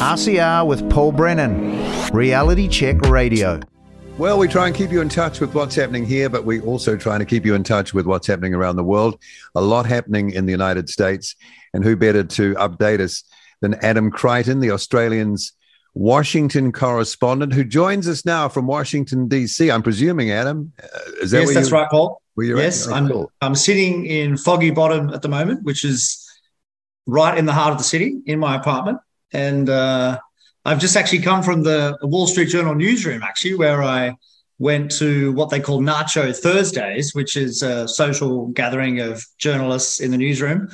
RCR with Paul Brennan, Reality Check Radio. Well, we try and keep you in touch with what's happening here, but we also try to keep you in touch with what's happening around the world. A lot happening in the United States. And who better to update us than Adam Creighton, the Australian's Washington correspondent, who joins us now from Washington, D.C. I'm presuming, Adam. Uh, is that yes, that's right, Paul. yes, oh, I'm, cool. I'm sitting in Foggy Bottom at the moment, which is right in the heart of the city in my apartment. And uh, I've just actually come from the Wall Street Journal newsroom, actually, where I went to what they call Nacho Thursdays, which is a social gathering of journalists in the newsroom.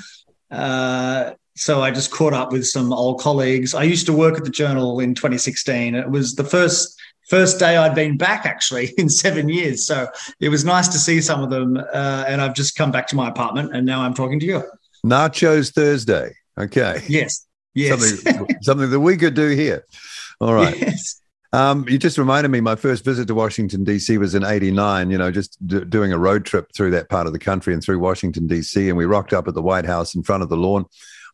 Uh, so I just caught up with some old colleagues. I used to work at the Journal in 2016. It was the first first day I'd been back actually in seven years. So it was nice to see some of them. Uh, and I've just come back to my apartment, and now I'm talking to you. Nachos Thursday. Okay. Yes. Yes. Something, something that we could do here. All right. Yes. Um, you just reminded me, my first visit to Washington, D.C. was in 89, you know, just d- doing a road trip through that part of the country and through Washington, D.C. And we rocked up at the White House in front of the lawn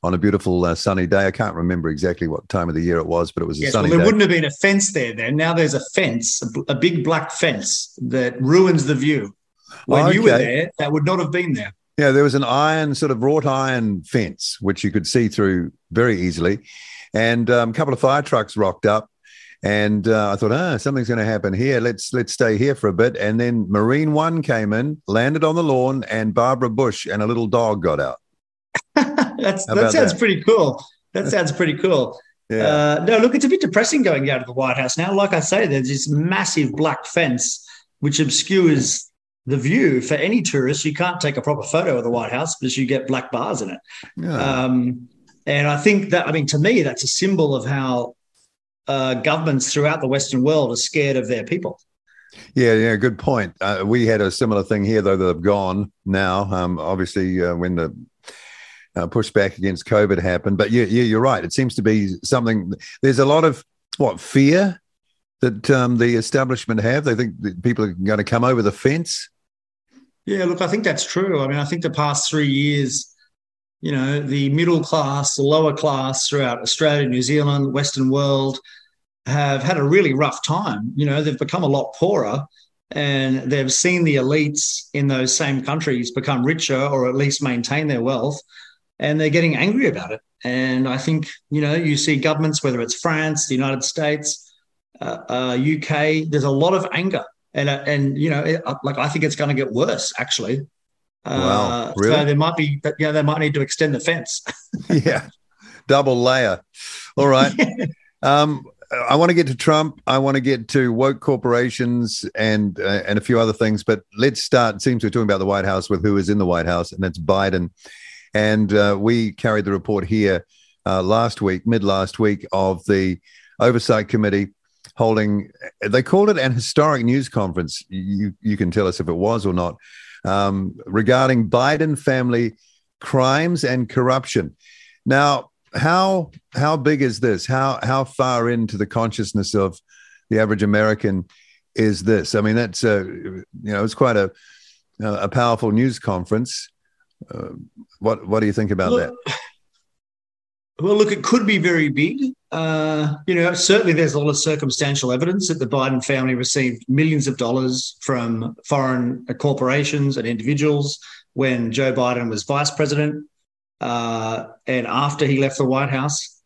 on a beautiful uh, sunny day. I can't remember exactly what time of the year it was, but it was a yes, sunny well, there day. wouldn't have been a fence there then. Now there's a fence, a, a big black fence that ruins the view. When okay. you were there, that would not have been there. Yeah, there was an iron, sort of wrought iron fence, which you could see through very easily. And um, a couple of fire trucks rocked up. And uh, I thought, ah, something's going to happen here. Let's let's stay here for a bit. And then Marine One came in, landed on the lawn, and Barbara Bush and a little dog got out. That's, that sounds that? pretty cool. That sounds pretty cool. Yeah. Uh, no, look, it's a bit depressing going out of the White House now. Like I say, there's this massive black fence which obscures the view for any tourist. You can't take a proper photo of the White House because you get black bars in it. Yeah. Um, and I think that, I mean, to me, that's a symbol of how uh, governments throughout the Western world are scared of their people. Yeah, yeah, good point. Uh, we had a similar thing here, though, that have gone now. Um, obviously, uh, when the uh, pushback against COVID happened, but yeah, yeah, you're right. It seems to be something. There's a lot of what fear that um, the establishment have. They think that people are going to come over the fence. Yeah, look, I think that's true. I mean, I think the past three years, you know, the middle class, the lower class throughout Australia, New Zealand, Western world have had a really rough time. You know, they've become a lot poorer and they've seen the elites in those same countries become richer or at least maintain their wealth and they're getting angry about it. And I think, you know, you see governments, whether it's France, the United States, uh, uh, UK, there's a lot of anger and uh, and you know, it, uh, like I think it's going to get worse actually. Uh, wow, really? So there might be, you know, they might need to extend the fence. yeah, double layer. All right. um, I want to get to Trump. I want to get to woke corporations and uh, and a few other things. But let's start. It seems we're talking about the White House with who is in the White House, and that's Biden. And uh, we carried the report here uh, last week, mid last week, of the Oversight Committee holding, they called it an historic news conference. You, you can tell us if it was or not, um, regarding Biden family crimes and corruption. Now, how how big is this? How how far into the consciousness of the average American is this? I mean, that's a you know it's quite a a powerful news conference. Uh, what what do you think about look, that? Well, look, it could be very big. Uh, you know, certainly there's a lot of circumstantial evidence that the Biden family received millions of dollars from foreign corporations and individuals when Joe Biden was vice president uh, and after he left the White House.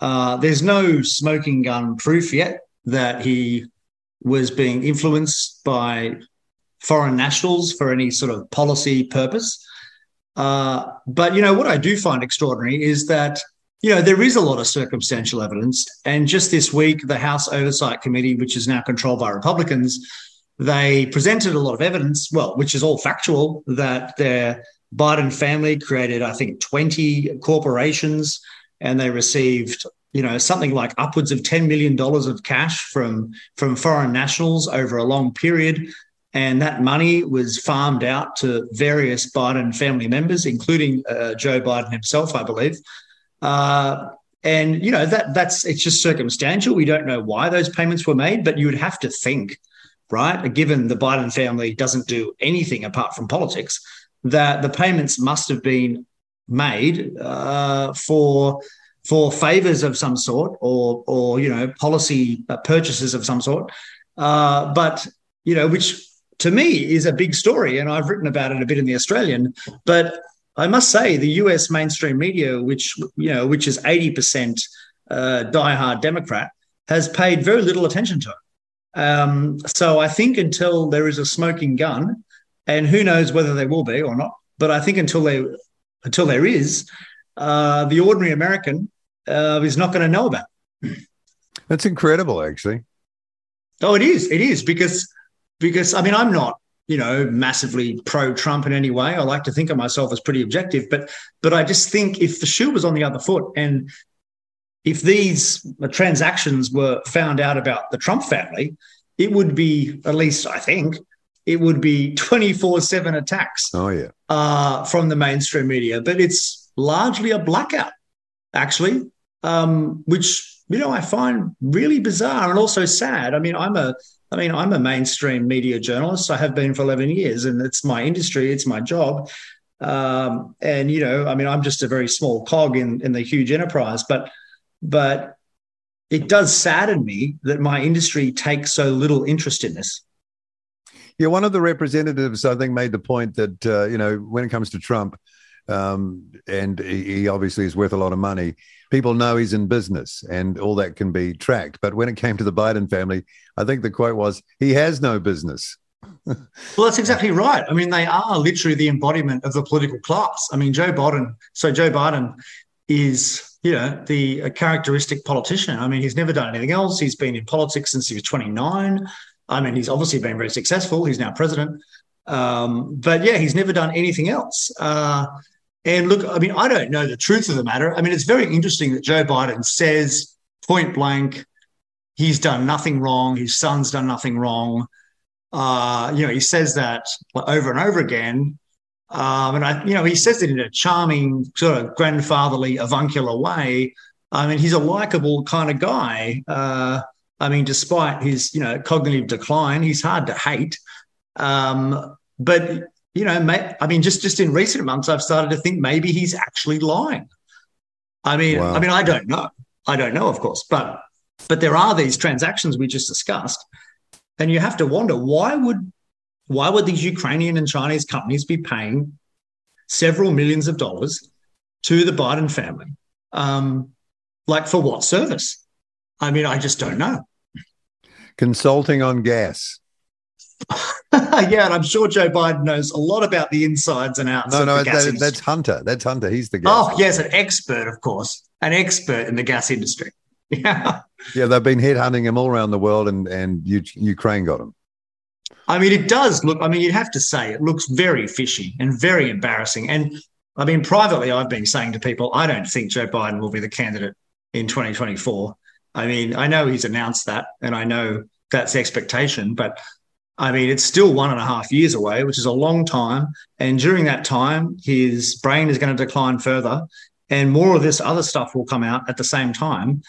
Uh, there's no smoking gun proof yet that he was being influenced by foreign nationals for any sort of policy purpose. Uh, but you know what I do find extraordinary is that you know, there is a lot of circumstantial evidence. And just this week, the House Oversight Committee, which is now controlled by Republicans, they presented a lot of evidence, well, which is all factual, that their Biden family created, I think, 20 corporations and they received, you know, something like upwards of $10 million of cash from, from foreign nationals over a long period. And that money was farmed out to various Biden family members, including uh, Joe Biden himself, I believe. Uh, and you know that that's it's just circumstantial. We don't know why those payments were made, but you would have to think, right? Given the Biden family doesn't do anything apart from politics, that the payments must have been made uh, for for favors of some sort or or you know policy uh, purchases of some sort uh, but you know which to me is a big story and i've written about it a bit in the australian but i must say the us mainstream media which you know which is 80% uh, diehard democrat has paid very little attention to it um, so i think until there is a smoking gun and who knows whether there will be or not but i think until they until there is uh, the ordinary American uh, is not going to know about. It. That's incredible, actually. Oh, it is. It is because because I mean I'm not you know massively pro Trump in any way. I like to think of myself as pretty objective, but but I just think if the shoe was on the other foot and if these transactions were found out about the Trump family, it would be at least I think it would be 24 7 attacks oh yeah. uh, from the mainstream media. But it's largely a blackout actually um, which you know i find really bizarre and also sad. I mean i'm a i mean i'm a mainstream media journalist. I have been for 11 years and it's my industry it's my job. Um, and you know i mean i'm just a very small cog in in the huge enterprise but but it does sadden me that my industry takes so little interest in this. Yeah, one of the representatives, I think, made the point that uh, you know when it comes to Trump, um, and he, obviously is worth a lot of money. People know he's in business, and all that can be tracked. But when it came to the Biden family, I think the quote was, "He has no business." well, that's exactly right. I mean, they are literally the embodiment of the political class. I mean, Joe Biden. So Joe Biden is you know the characteristic politician. I mean, he's never done anything else. He's been in politics since he was 29. I mean, he's obviously been very successful. He's now president. Um, but yeah, he's never done anything else. Uh, and look, I mean, I don't know the truth of the matter. I mean, it's very interesting that Joe Biden says point blank, he's done nothing wrong. His son's done nothing wrong. Uh, you know, he says that over and over again. Um, and I, you know, he says it in a charming, sort of grandfatherly, avuncular way. I mean, he's a likable kind of guy. Uh, I mean, despite his you know cognitive decline, he's hard to hate. Um, but you know, may, I mean, just just in recent months, I've started to think maybe he's actually lying. I mean, wow. I mean, I don't know. I don't know, of course, but but there are these transactions we just discussed, and you have to wonder why would why would these Ukrainian and Chinese companies be paying several millions of dollars to the Biden family? Um, like for what service? I mean, I just don't know consulting on gas. yeah, and I'm sure Joe Biden knows a lot about the insides and outs. No, no, that, that's Hunter. That's Hunter. He's the oh, guy. Oh, yes, an expert, of course, an expert in the gas industry. Yeah, yeah, they've been headhunting him all around the world, and and Ukraine got him. I mean, it does look. I mean, you'd have to say it looks very fishy and very embarrassing. And I mean, privately, I've been saying to people, I don't think Joe Biden will be the candidate in 2024. I mean, I know he's announced that, and I know that's the expectation, but I mean, it's still one and a half years away, which is a long time. And during that time, his brain is going to decline further, and more of this other stuff will come out at the same time.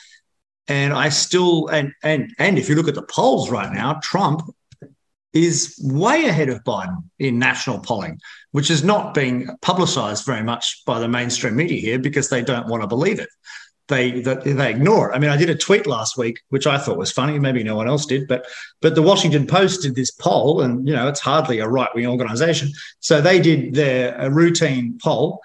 And I still, and and and if you look at the polls right now, Trump is way ahead of Biden in national polling, which is not being publicized very much by the mainstream media here because they don't want to believe it they they ignore it. I mean, I did a tweet last week, which I thought was funny. Maybe no one else did, but but the Washington Post did this poll, and you know, it's hardly a right wing organization. So they did their a routine poll,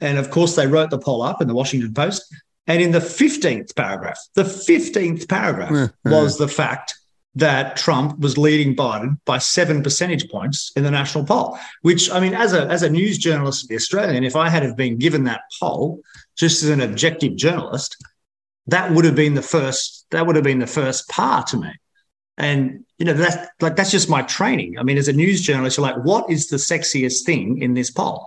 and of course, they wrote the poll up in the Washington Post. And in the fifteenth paragraph, the fifteenth paragraph mm-hmm. was the fact that Trump was leading Biden by seven percentage points in the national poll. Which I mean, as a as a news journalist of the Australian, if I had have been given that poll just as an objective journalist, that would have been the first. That would have been the first par to me. And you know, that's like that's just my training. I mean, as a news journalist, you're like, what is the sexiest thing in this poll?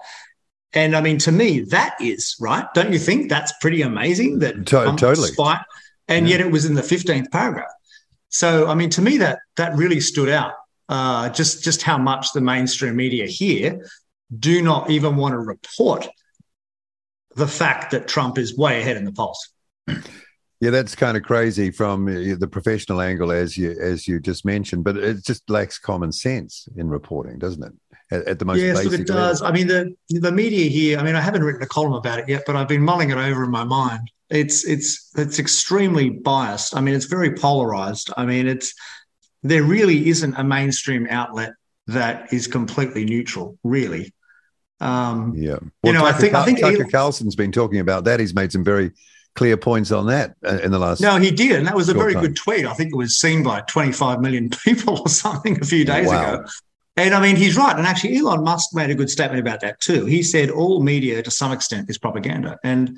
And I mean, to me, that is right. Don't you think that's pretty amazing? That to- totally. Spite, and yeah. yet it was in the fifteenth paragraph. So, I mean, to me, that that really stood out. Uh, just just how much the mainstream media here do not even want to report the fact that Trump is way ahead in the polls. Yeah, that's kind of crazy from uh, the professional angle, as you as you just mentioned. But it just lacks common sense in reporting, doesn't it? at, at the most. Yes, basic look, it does. level. I mean, the the media here. I mean, I haven't written a column about it yet, but I've been mulling it over in my mind. It's it's it's extremely biased. I mean, it's very polarized. I mean, it's there really isn't a mainstream outlet that is completely neutral, really. Um, Yeah. You know, I think- I think Tucker Carlson's been talking about that. He's made some very clear points on that uh, in the last. No, he did, and that was a very time. good tweet. I think it was seen by 25 million people or something a few days Wow. ago. And I mean, he's right. And actually, Elon Musk made a good statement about that too. He said all media, to some extent, is propaganda, and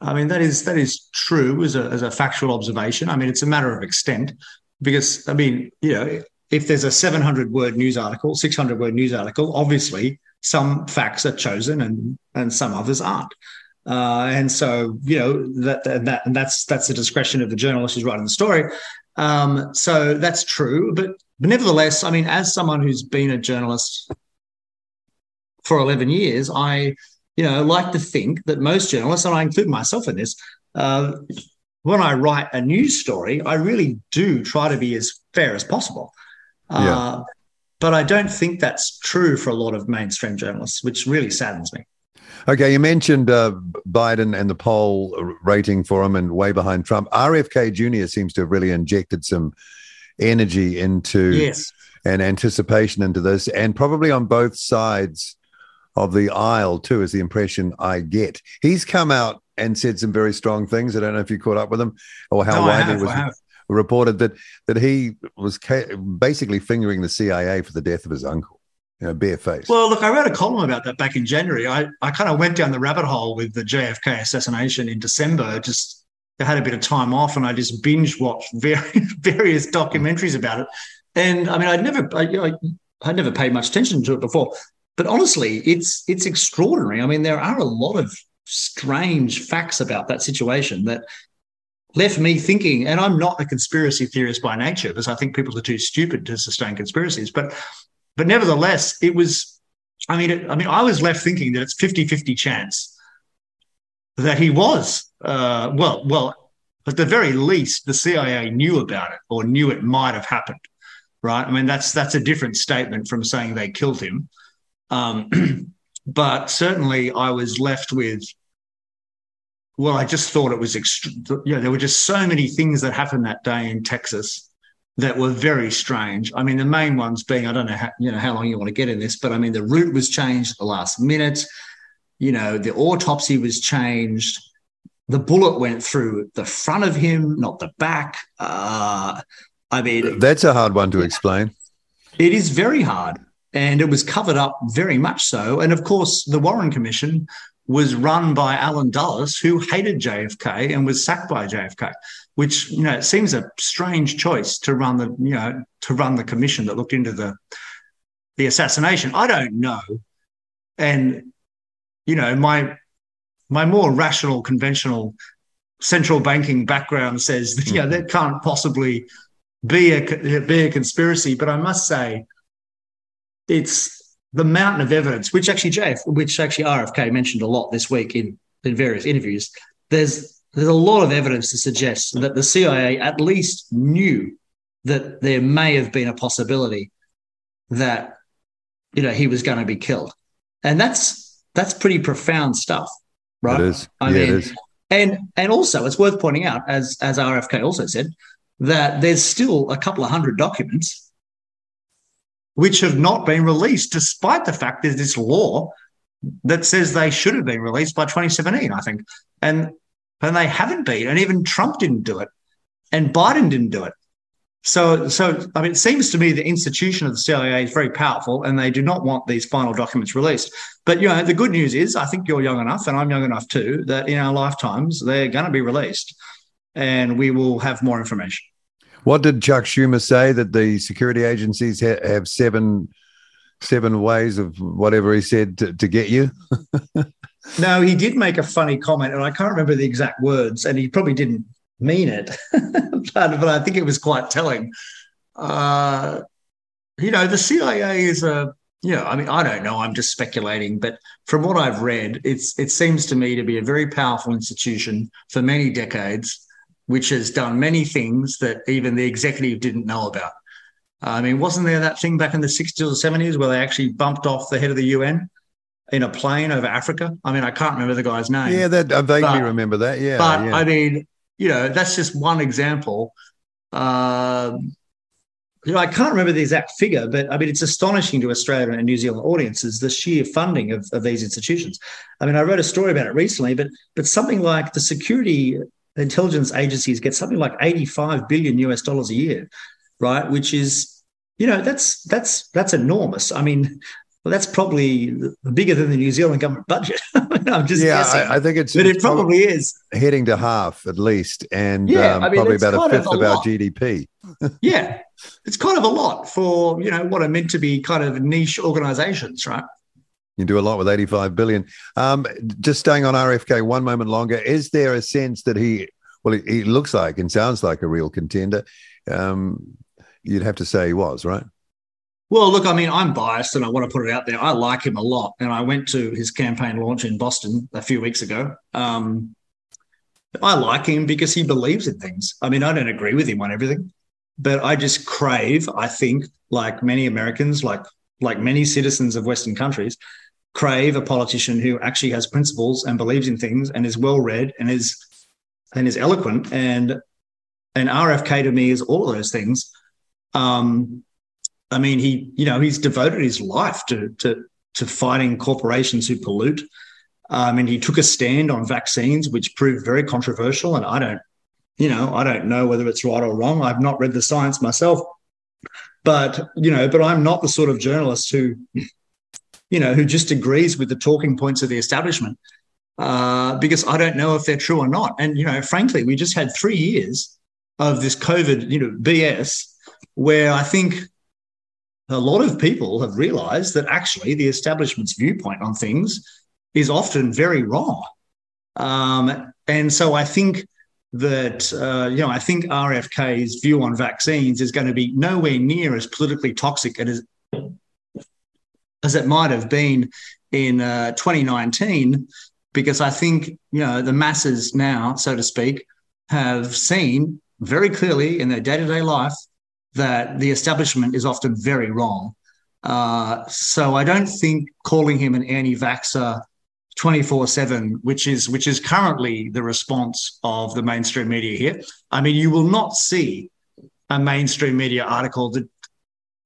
I mean that is that is true as a as a factual observation. I mean, it's a matter of extent because I mean, you know, if there's a 700 word news article, 600 word news article, obviously some facts are chosen and and some others aren't. Uh, and so, you know, that, that and that's that's the discretion of the journalist who's writing the story. Um, so that's true, but, but nevertheless, I mean, as someone who's been a journalist for eleven years, I, you know, like to think that most journalists, and I include myself in this, uh, when I write a news story, I really do try to be as fair as possible. Uh, But I don't think that's true for a lot of mainstream journalists, which really saddens me. Okay, you mentioned uh, Biden and the poll rating for him and way behind Trump. RFK Jr. seems to have really injected some energy into Yes. and anticipation into this, and probably on both sides of the aisle too, is the impression I get. He's come out and said some very strong things. I don't know if you caught up with him or how No, widely have, was. Reported that that he was ca- basically fingering the CIA for the death of his uncle. You know, barefaced. Well, look, I wrote a column about that back in January. I, I kind of went down the rabbit hole with the JFK assassination in December. Just I had a bit of time off, and I just binge watched various, various documentaries about it. And I mean, I'd never, I, I'd never paid much attention to it before. But honestly, it's it's extraordinary. I mean, there are a lot of strange facts about that situation that left me thinking. And I'm not a conspiracy theorist by nature because I think people are too stupid to sustain conspiracies. But but nevertheless, it was. I mean, it, I mean, I was left thinking that it's 50-50 chance that he was. Uh, well, well, at the very least, the CIA knew about it or knew it might have happened. Right? I mean, that's that's a different statement from saying they killed him. Um, but certainly, I was left with. Well, I just thought it was, ext- you know, there were just so many things that happened that day in Texas that were very strange. I mean, the main ones being I don't know how, you know how long you want to get in this, but I mean the route was changed at the last minute. You know, the autopsy was changed. The bullet went through the front of him, not the back. Uh, I mean, That's a hard one to explain. it is very hard, and it was covered up very much so. And of course, the Warren Commission was run by Allen Dulles, who hated JFK and was sacked by JFK. Which you know it seems a strange choice to run the you know to run the commission that looked into the the assassination. I don't know, and you know my my more rational, conventional central banking background says that, you know hmm. that can't possibly be a be a conspiracy. But I must say, it's the mountain of evidence, which actually JF, which actually RFK mentioned a lot this week in in various interviews. There's there's a lot of evidence to suggest that the CIA at least knew that there may have been a possibility that you know he was going to be killed, and that's that's pretty profound stuff, right? It is. I yeah, mean, is. and and also it's worth pointing out, as as RFK also said, that there's still a couple of hundred documents which have not been released, despite the fact there's this law that says they should have been released by 2017, I think. And and they haven't been, and even Trump didn't do it, and Biden didn't do it. So, so I mean, it seems to me the institution of the CIA is very powerful, and they do not want these final documents released. But you know, the good news is, I think you're young enough, and I'm young enough too, that in our lifetimes they're going to be released, and we will have more information. What did Chuck Schumer say that the security agencies ha- have seven seven ways of whatever he said to, to get you? No, he did make a funny comment, and I can't remember the exact words, and he probably didn't mean it, but, but I think it was quite telling. Uh, you know, the CIA is a, you know, I mean, I don't know, I'm just speculating, but from what I've read, it's it seems to me to be a very powerful institution for many decades, which has done many things that even the executive didn't know about. I mean, wasn't there that thing back in the 60s or 70s where they actually bumped off the head of the UN in a plane over Africa? I mean, I can't remember the guy's name. Yeah, that I vaguely but, remember that. Yeah, but yeah. I mean, you know, that's just one example. Uh, you know, I can't remember the exact figure, but I mean, it's astonishing to Australian and New Zealand audiences the sheer funding of, of these institutions. I mean, I wrote a story about it recently, but but something like the security intelligence agencies get something like 85 billion US dollars a year, right? Which is, you know, that's that's that's enormous. I mean, well, that's probably bigger than the New Zealand government budget. I'm just yeah, guessing. I, I think it's, but it probably is heading to half at least, and yeah, um, I mean, probably about a fifth of, a of our GDP. yeah, it's kind of a lot for you know what are meant to be kind of niche organisations, right? You do a lot with 85 billion. Um, just staying on RFK one moment longer, is there a sense that he, well, he, he looks like and sounds like a real contender? Um, you'd have to say he was, right? Well, look, I mean, I'm biased and I want to put it out there. I like him a lot. And I went to his campaign launch in Boston a few weeks ago. Um, I like him because he believes in things. I mean, I don't agree with him on everything, but I just crave, I think, like many Americans, like like many citizens of Western countries, crave a politician who actually has principles and believes in things and is well read and is and is eloquent. And and RFK to me is all of those things. Um, I mean, he, you know, he's devoted his life to to to fighting corporations who pollute. Um, and he took a stand on vaccines, which proved very controversial. And I don't, you know, I don't know whether it's right or wrong. I've not read the science myself, but you know, but I'm not the sort of journalist who, you know, who just agrees with the talking points of the establishment uh, because I don't know if they're true or not. And you know, frankly, we just had three years of this COVID, you know, BS, where I think a lot of people have realized that actually the establishment's viewpoint on things is often very wrong. Um, and so I think that, uh, you know, I think RFK's view on vaccines is going to be nowhere near as politically toxic as, as it might have been in uh, 2019, because I think, you know, the masses now, so to speak, have seen very clearly in their day to day life that the establishment is often very wrong. Uh, so I don't think calling him an anti-vaxxer 24/7, which is which is currently the response of the mainstream media here. I mean, you will not see a mainstream media article that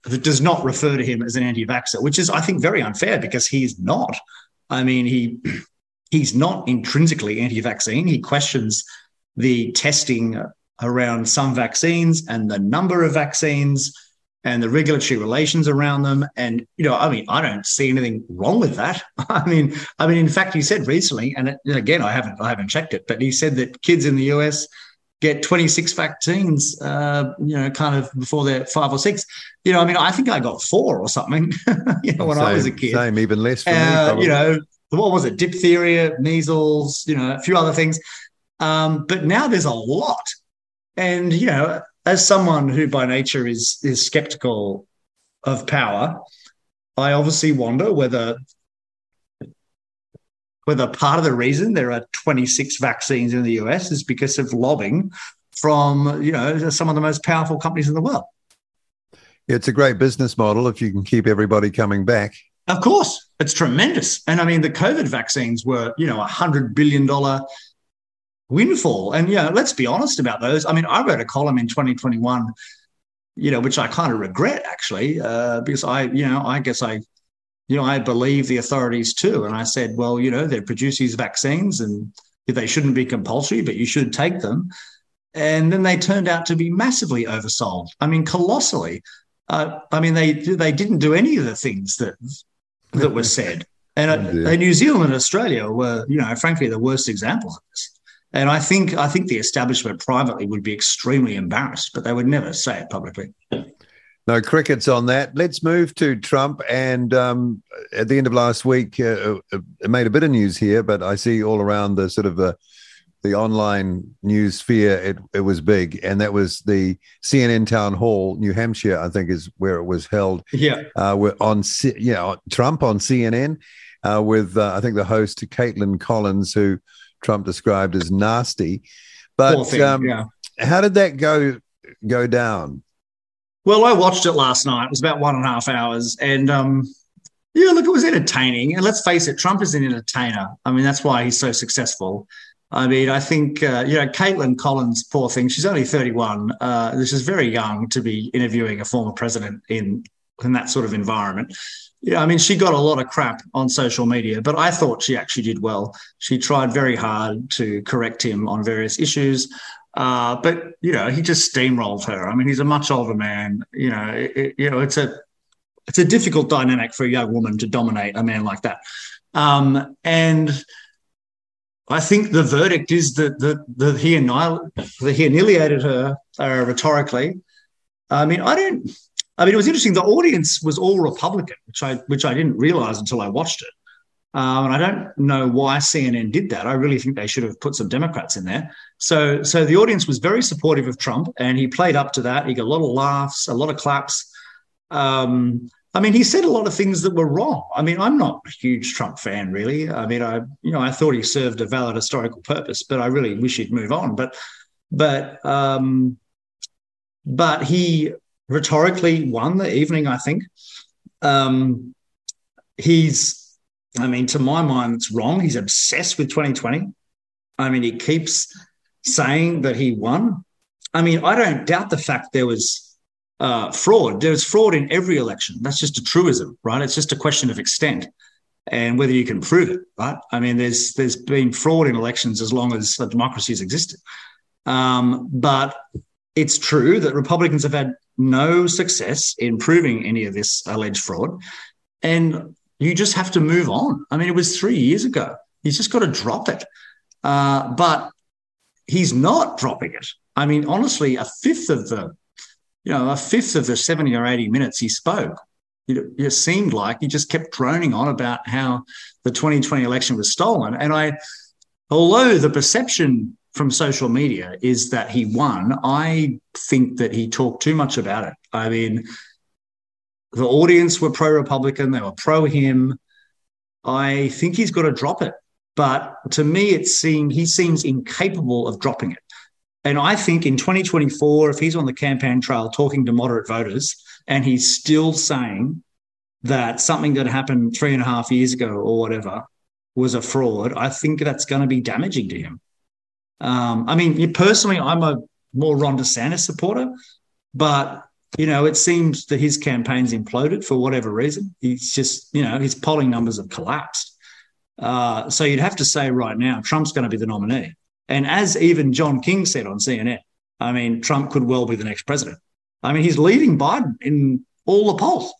that does not refer to him as an anti-vaxxer, which is, I think, very unfair because he's not. I mean, he he's not intrinsically anti-vaccine. He questions the testing around some vaccines and the number of vaccines and the regulatory relations around them. And you know, I mean, I don't see anything wrong with that. I mean, I mean, in fact, he said recently, and again, I haven't, I haven't checked it, but he said that kids in the US get 26 vaccines, uh, you know, kind of before they're five or six. You know, I mean, I think I got four or something, you know, when same, I was a kid. Same, even less for uh, me. You know, what was it? Diphtheria, measles, you know, a few other things. Um, but now there's a lot. And you know, as someone who by nature is is skeptical of power, I obviously wonder whether whether part of the reason there are 26 vaccines in the US is because of lobbying from you know some of the most powerful companies in the world. It's a great business model if you can keep everybody coming back. Of course, it's tremendous. And I mean, the COVID vaccines were, you know, a hundred billion dollar windfall. And yeah, let's be honest about those. I mean, I wrote a column in 2021, you know, which I kind of regret actually, uh, because I, you know, I guess I, you know, I believe the authorities too. And I said, well, you know, they produce these vaccines and they shouldn't be compulsory, but you should take them. And then they turned out to be massively oversold. I mean, colossally. Uh, I mean, they they didn't do any of the things that that were said. And, uh, New Zealand and Australia were, you know, frankly, the worst examples of this. And I think I think the establishment privately would be extremely embarrassed, but they would never say it publicly. No crickets on that. Let's move to Trump. And um, at the end of last week, uh, uh, it made a bit of news here, but I see all around the sort of the the online news sphere, it, it was big, and that was the CNN town hall, New Hampshire, I think is where it was held. Yeah, uh, on yeah Trump on CNN uh, with uh, I think the host Kaitlan Collins, who Trump described as nasty. But um, yeah. how did that go go down? Well, I watched it last night. It was about one and a half hours, and um, yeah, look, it was entertaining. And let's face it, Trump is an entertainer. I mean, that's why he's so successful. I mean, I think, uh, you know, Kaitlan Collins, poor thing, she's only 31. Uh, this is very young to be interviewing a former president in, in that sort of environment. Yeah, I mean, she got a lot of crap on social media, but I thought she actually did well. She tried very hard to correct him on various issues. Uh, but you know, he just steamrolled her. I mean, he's a much older man. You know, it, you know, it's a it's a difficult dynamic for a young woman to dominate a man like that. Um, and I think the verdict is that that, that he annihil- that he annihilated her uh, rhetorically. I mean, I don't. I mean, it was interesting. The audience was all Republican, which I which I didn't realize until I watched it. Um, and I don't know why CNN did that. I really think they should have put some Democrats in there. So, so the audience was very supportive of Trump, and he played up to that. He got a lot of laughs, a lot of claps. Um, I mean, he said a lot of things that were wrong. I mean, I'm not a huge Trump fan, really. I mean, I you know I thought he served a valid historical purpose, but I really wish he'd move on. But but um, but he rhetorically won the evening. I think um, he's. I mean, to my mind, it's wrong. He's obsessed with 2020. I mean, he keeps saying that he won. I mean, I don't doubt the fact there was uh, fraud. There's fraud in every election. That's just a truism, right? It's just a question of extent and whether you can prove it, right? I mean, there's there's been fraud in elections as long as democracy has existed. Um, but it's true that Republicans have had no success in proving any of this alleged fraud, and you just have to move on. I mean, it was three years ago. He's just got to drop it. Uh, but he's not dropping it. I mean, honestly, a fifth of the you know, a fifth of the 70 or 80 minutes he spoke, it, it seemed like he just kept droning on about how the 2020 election was stolen. And I, although the perception from social media is that he won, I think that he talked too much about it. I mean, the audience were pro Republican, they were pro him. I think he's got to drop it. But to me, it seemed he seems incapable of dropping it. And I think in 2024, if he's on the campaign trail talking to moderate voters and he's still saying that something that happened three and a half years ago or whatever was a fraud, I think that's going to be damaging to him. Um, I mean, personally, I'm a more Ron DeSantis supporter, but you know, it seems that his campaign's imploded for whatever reason. He's just, you know, his polling numbers have collapsed. Uh, so you'd have to say right now, Trump's going to be the nominee. And as even John King said on CNN, I mean, Trump could well be the next president. I mean, he's leading Biden in all the polls.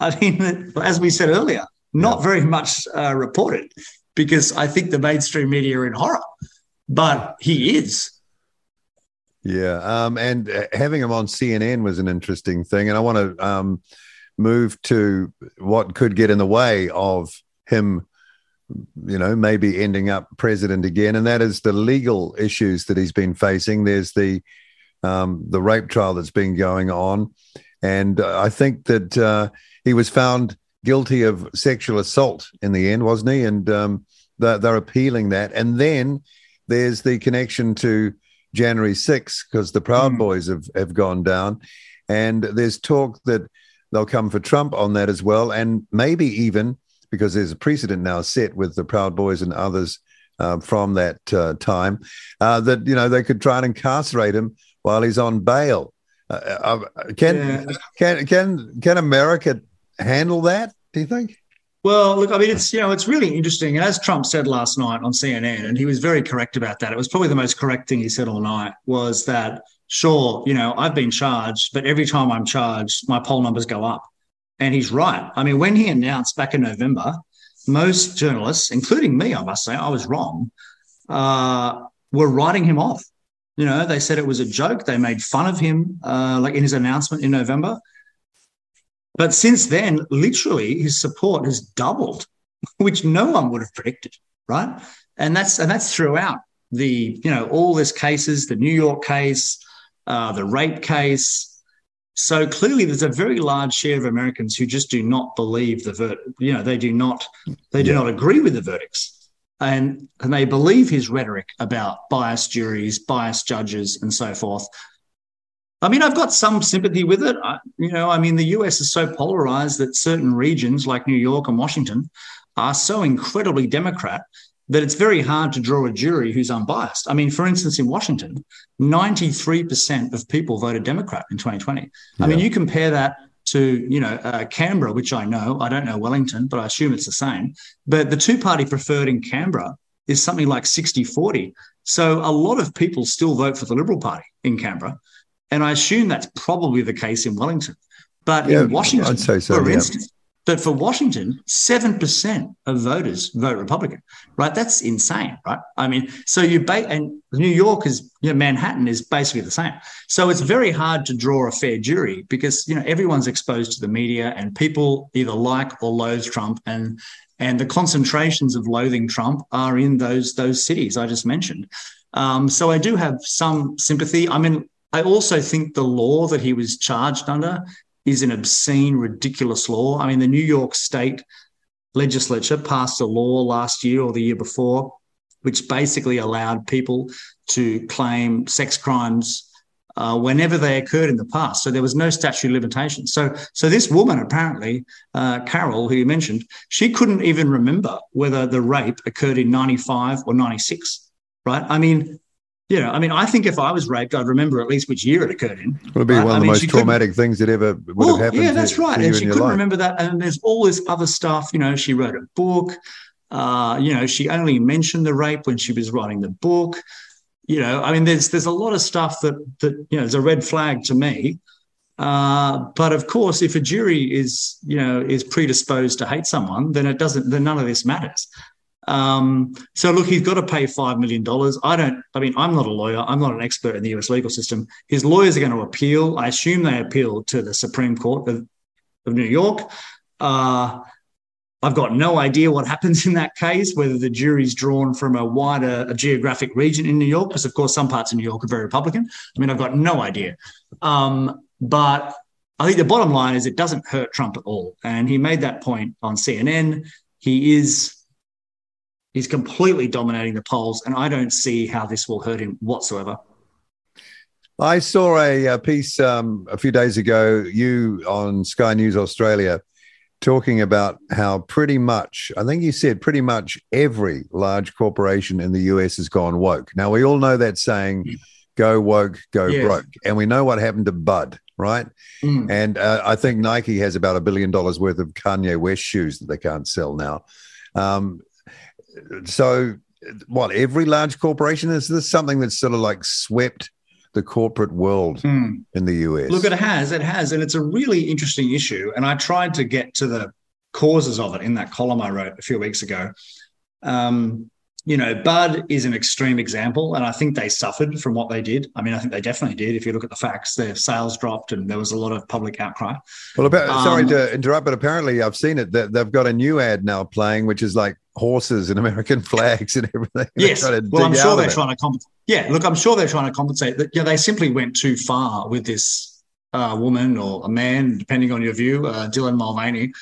I mean, as we said earlier, not very much uh, reported because I think the mainstream media are in horror, but he is. Yeah. Um, and uh, having him on CNN was an interesting thing. And I want to um, move to what could get in the way of him you know, maybe ending up president again, and that is the legal issues that he's been facing. There's the um, the rape trial that's been going on, and uh, I think that uh, he was found guilty of sexual assault in the end, wasn't he? And um, they're, they're appealing that, and then there's the connection to January 6th because the Proud mm. Boys have have gone down, and there's talk that they'll come for Trump on that as well, and maybe even because there's a precedent now set with the Proud Boys and others uh, from that uh, time uh, that you know they could try and incarcerate him while he's on bail. Uh, uh, can yeah. can can can America handle that? Do you think? Well, look, I mean, it's you know, it's really interesting. As Trump said last night on CNN, and he was very correct about that. It was probably the most correct thing he said all night was that, sure, you know, I've been charged, but every time I'm charged, my poll numbers go up. And he's right. I mean, when he announced back in November, most journalists, including me, I must say, I was wrong, uh, were writing him off. You know, they said it was a joke. They made fun of him, uh, like in his announcement in November. But since then, literally, his support has doubled, which no one would have predicted, right? And that's and that's throughout the you know all this cases, the New York case, uh, the rape case, so clearly, there's a very large share of Americans who just do not believe the verdict. You know, they do not they do yeah. not agree with the verdicts, and and they believe his rhetoric about biased juries, biased judges, and so forth. I mean, I've got some sympathy with it. I, you know, I mean, the US is so polarized that certain regions like New York and Washington are so incredibly Democrat that it's very hard to draw a jury who's unbiased. I mean, for instance, in Washington, 93% of people voted Democrat in 2020. Yeah. I mean, you compare that to, you know, uh, Canberra, which I know, I don't know Wellington, but I assume it's the same. But the two party preferred in Canberra is something like 60 40. So a lot of people still vote for the Liberal Party in Canberra. And I assume that's probably the case in Wellington. But yeah, in Washington, so, for yeah. instance, but for Washington, 7% of voters vote Republican, right? That's insane, right? I mean, so you, ba- and New York is, you know, Manhattan is basically the same. So it's very hard to draw a fair jury because, you know, everyone's exposed to the media and people either like or loathe Trump. And, and the concentrations of loathing Trump are in those, those cities I just mentioned. Um, so I do have some sympathy. I mean, I also think the law that he was charged under is an obscene, ridiculous law. I mean, the New York State legislature passed a law last year or the year before, which basically allowed people to claim sex crimes uh, whenever they occurred in the past. So there was no statute of limitations. So, so this woman apparently, uh, Carroll, who you mentioned, she couldn't even remember whether the rape occurred in 95 or 96, right? I mean, you know, I mean, I think if I was raped, I'd remember at least which year it occurred in. It would be right? one of I the mean, most traumatic things that ever would well, have happened. Yeah, that's to, right. To and she couldn't life. remember that. And there's all this other stuff. You know, she wrote a book. Uh, you know, she only mentioned the rape when she was writing the book. You know, I mean, there's there's a lot of stuff that that you know is a red flag to me. Uh, but of course, if a jury is you know is predisposed to hate someone, then it doesn't. Then none of this matters. Um, so look, he's got to pay five million dollars. I don't. I mean, I'm not a lawyer. I'm not an expert in the U.S. legal system. His lawyers are going to appeal. I assume they appeal to the Supreme Court of, of New York. Uh, I've got no idea what happens in that case, whether the jury's drawn from a wider a geographic region in New York, because of course some parts of New York are very Republican. I mean, I've got no idea. Um, but I think the bottom line is it doesn't hurt Trump at all. And he made that point on CNN. He is He's completely dominating the polls, and I don't see how this will hurt him whatsoever. I saw a, a piece um, a few days ago, you on Sky News Australia, talking about how pretty much, I think you said pretty much every large corporation in the US has gone woke. Now, we all know that saying, go woke, go yes. broke. And we know what happened to Bud, right? Mm. And uh, I think Nike has about a billion dollars worth of Kanye West shoes that they can't sell now. Um, so what every large corporation is this something that's sort of like swept the corporate world mm. in the US? Look, it has, it has, and it's a really interesting issue. And I tried to get to the causes of it in that column I wrote a few weeks ago. Um, you know, Bud is an extreme example, and I think they suffered from what they did. I mean, I think they definitely did. If you look at the facts, their sales dropped, and there was a lot of public outcry. Well, about, um, sorry to interrupt, but apparently I've seen it. That they've got a new ad now playing, which is like horses and American flags and everything. Yes, well, I'm sure they're trying to compensate. Yeah, look, I'm sure they're trying to compensate. That yeah, they simply went too far with this uh, woman or a man, depending on your view, uh, Dylan Mulvaney,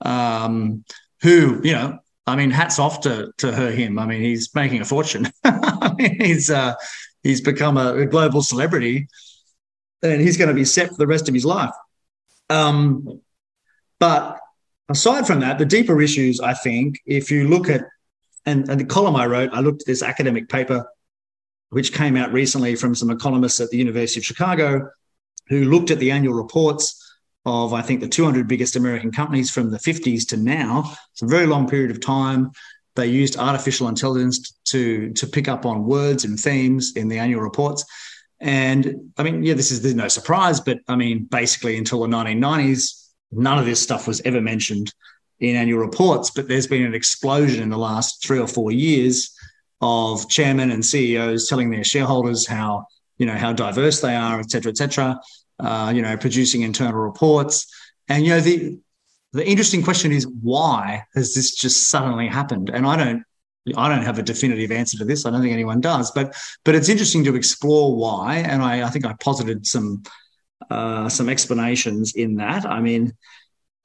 um, who you know I mean, hats off to to her, him. I mean, he's making a fortune. He's uh, he's become a, a, global celebrity, and he's going to be set for the rest of his life. Um, but aside from that, the deeper issues, I think, if you look at and, and the column I wrote, I looked at this academic paper which came out recently from some economists at the University of Chicago who looked at the annual reports of, I think, the 200 biggest American companies from the 50s to now. It's a very long period of time. They used artificial intelligence to, to pick up on words and themes in the annual reports. And I mean, yeah, this is no surprise, but I mean, basically until the 1990s, none of this stuff was ever mentioned in annual reports. But there's been an explosion in the last three or four years of chairmen and CEOs telling their shareholders how you know how diverse they are, et cetera, et cetera uh, you know, producing internal reports. And you know, the the interesting question is why has this just suddenly happened? And I don't I don't have a definitive answer to this. I don't think anyone does, but but it's interesting to explore why. And I, I think I posited some uh, some explanations in that. I mean,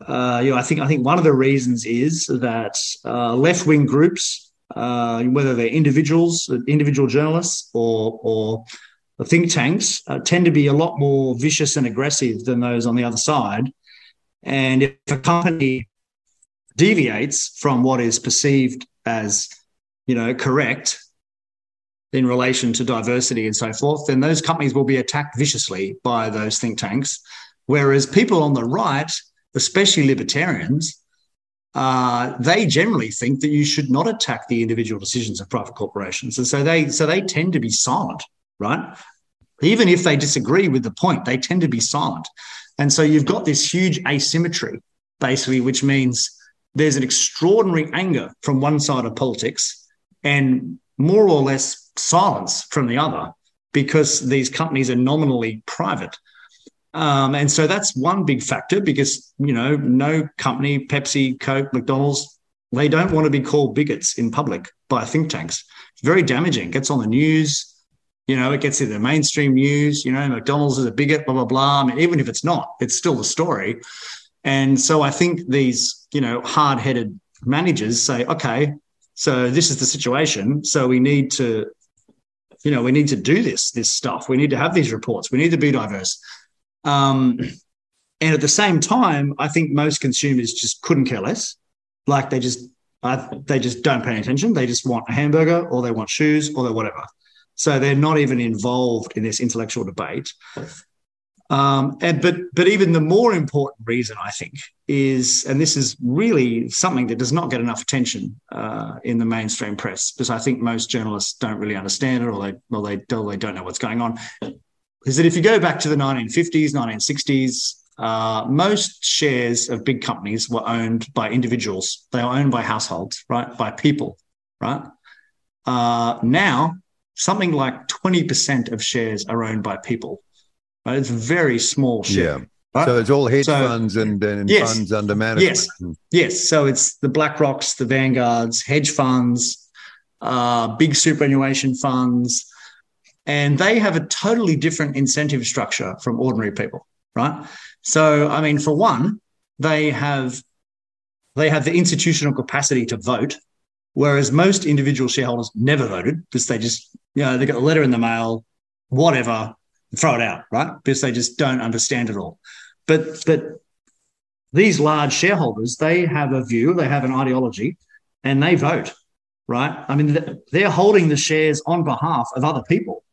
uh, you know, I think I think one of the reasons is that uh, left wing groups, uh, whether they're individuals, individual journalists, or or the think tanks uh, tend to be a lot more vicious and aggressive than those on the other side. And if a company deviates from what is perceived as, you know, correct in relation to diversity and so forth, then those companies will be attacked viciously by those think tanks. Whereas people on the right, especially libertarians, uh, they generally think that you should not attack the individual decisions of private corporations, and so they so they tend to be silent, right? Even if they disagree with the point, they tend to be silent, and so you've got this huge asymmetry, basically, which means there's an extraordinary anger from one side of politics and more or less silence from the other because these companies are nominally private. Um, and so that's one big factor because, you know, no company, Pepsi, Coke, McDonald's, they don't want to be called bigots in public by think tanks. It's very damaging. Gets on the news, you know, it gets in the mainstream news, you know, McDonald's is a bigot, blah, blah, blah. I mean, even if it's not, it's still the story. And so I think these, you know, hard headed managers say, okay, so this is the situation. So we need to, you know, we need to do this, this stuff. We need to have these reports. We need to be diverse. Um, and at the same time, I think most consumers just couldn't care less. Like they just, they just don't pay attention. They just want a hamburger, or they want shoes, or they whatever. So they're not even involved in this intellectual debate. Um, and but but even the more important reason I think is, and this is really something that does not get enough attention uh, in the mainstream press, because I think most journalists don't really understand it, or they well they, or they don't know what's going on is that if you go back to the 1950s, 1960s, uh, most shares of big companies were owned by individuals. They were owned by households, right? By people, right? Uh, now, something like 20% of shares are owned by people. Right? It's a very small share. Yeah. Right? So it's all hedge so, funds and, and yes, funds under management. Yes. Yes. So it's the BlackRocks, the Vanguards, hedge funds, uh, big superannuation funds, and they have a totally different incentive structure from ordinary people, right? So, I mean, for one, they have they have the institutional capacity to vote, whereas most individual shareholders never voted because they just, you know, they got a letter in the mail, whatever, throw it out, right? Because they just don't understand it all. But but these large shareholders, they have a view, they have an ideology, and they vote, right? I mean, they're holding the shares on behalf of other people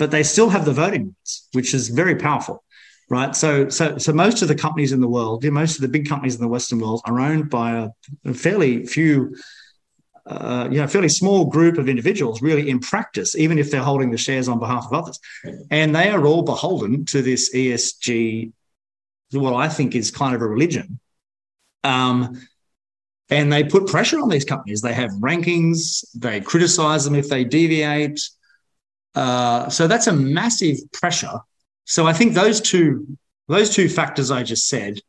but they still have the voting rights, which is very powerful, right? So, so, so most of the companies in the world, most of the big companies in the Western world, are owned by a, fairly few, uh, you know, fairly small group of individuals. Really, in practice, even if they're holding the shares on behalf of others, and they are all beholden to this ESG, what I think is kind of a religion. Um, and they put pressure on these companies. They have rankings. They criticize them if they deviate. Uh, so that's a massive pressure. So I think those two those two factors I just said,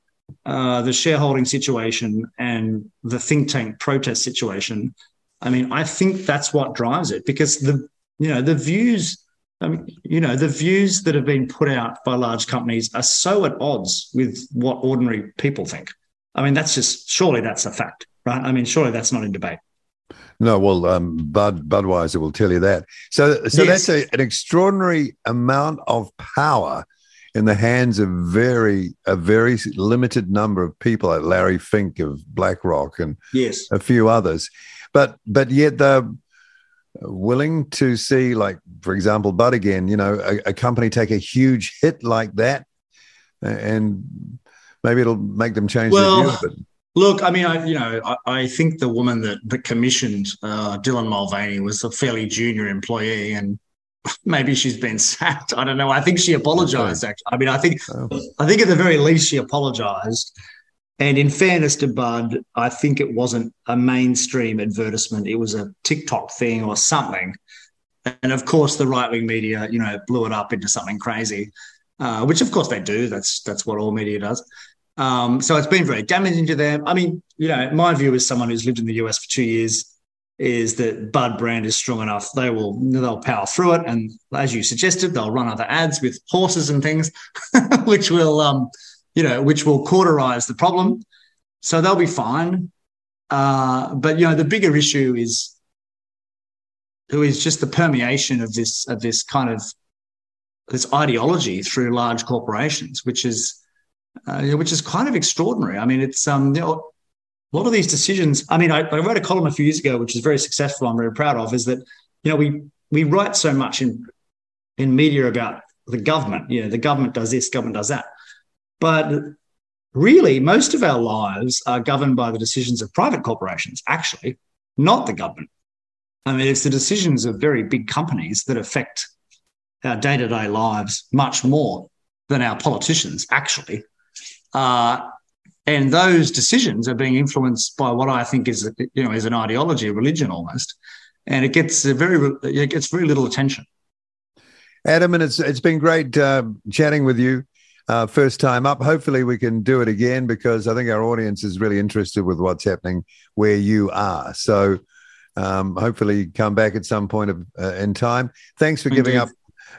uh, the shareholding situation and the think tank protest situation. I mean, I think that's what drives it because the you know the views. Um, you know the views that have been put out by large companies are so at odds with what ordinary people think. I mean, that's just surely that's a fact, right? I mean, surely that's not in debate. No, well, um, Bud Budweiser will tell you that. So, so yes. that's a, an extraordinary amount of power in the hands of very a very limited number of people, like Larry Fink of BlackRock and yes, a few others. But but yet they're willing to see, like for example, Bud again. You know, a, a company take a huge hit like that, and maybe it'll make them change well, their view. Look, I mean, I you know, I, I think the woman that, that commissioned uh, Dylan Mulvaney was a fairly junior employee, and maybe she's been sacked. I don't know. I think she apologized. Actually, I mean, I think oh. I think at the very least she apologized. And in fairness to Bud, I think it wasn't a mainstream advertisement. It was a TikTok thing or something. And of course, the right wing media, you know, blew it up into something crazy, uh, which of course they do. That's that's what all media does. Um, so it's been very damaging to them. I mean, you know, my view as someone who's lived in the US for two years is that Bud brand is strong enough. They will they'll power through it, and as you suggested, they'll run other ads with horses and things, which will um, you know, which will cauterize the problem. So they'll be fine. Uh, but you know, the bigger issue is who is just the permeation of this of this kind of this ideology through large corporations, which is uh, which is kind of extraordinary. I mean, it's um, you know, a lot of these decisions. I mean, I, I, wrote a column a few years ago, which is very successful. I'm very proud of. Is that you know we we write so much in in media about the government. You know, the government does this, government does that, but really, most of our lives are governed by the decisions of private corporations. Actually, not the government. I mean, it's the decisions of very big companies that affect our day to day lives much more than our politicians, actually. Uh, and those decisions are being influenced by what I think is, you know, is an ideology, a religion almost, and it gets very, it gets very little attention. Adam, and it's it's been great uh, chatting with you. Uh, first time up. Hopefully, we can do it again because I think our audience is really interested with what's happening where you are. So, um, hopefully, come back at some point of, uh, in time. Thanks for giving up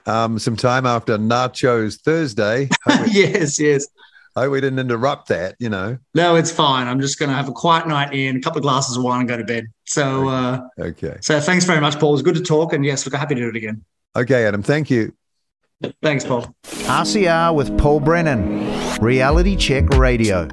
um, some time after Nachos Thursday. yes, yes. I hope we didn't interrupt that, you know. No, it's fine. I'm just going to have a quiet night in, a couple of glasses of wine, and go to bed. So, uh, okay. So, thanks very much, Paul. It was good to talk, and yes, we're happy to do it again. Okay, Adam. Thank you. Thanks, Paul. RCR with Paul Brennan, Reality Check Radio.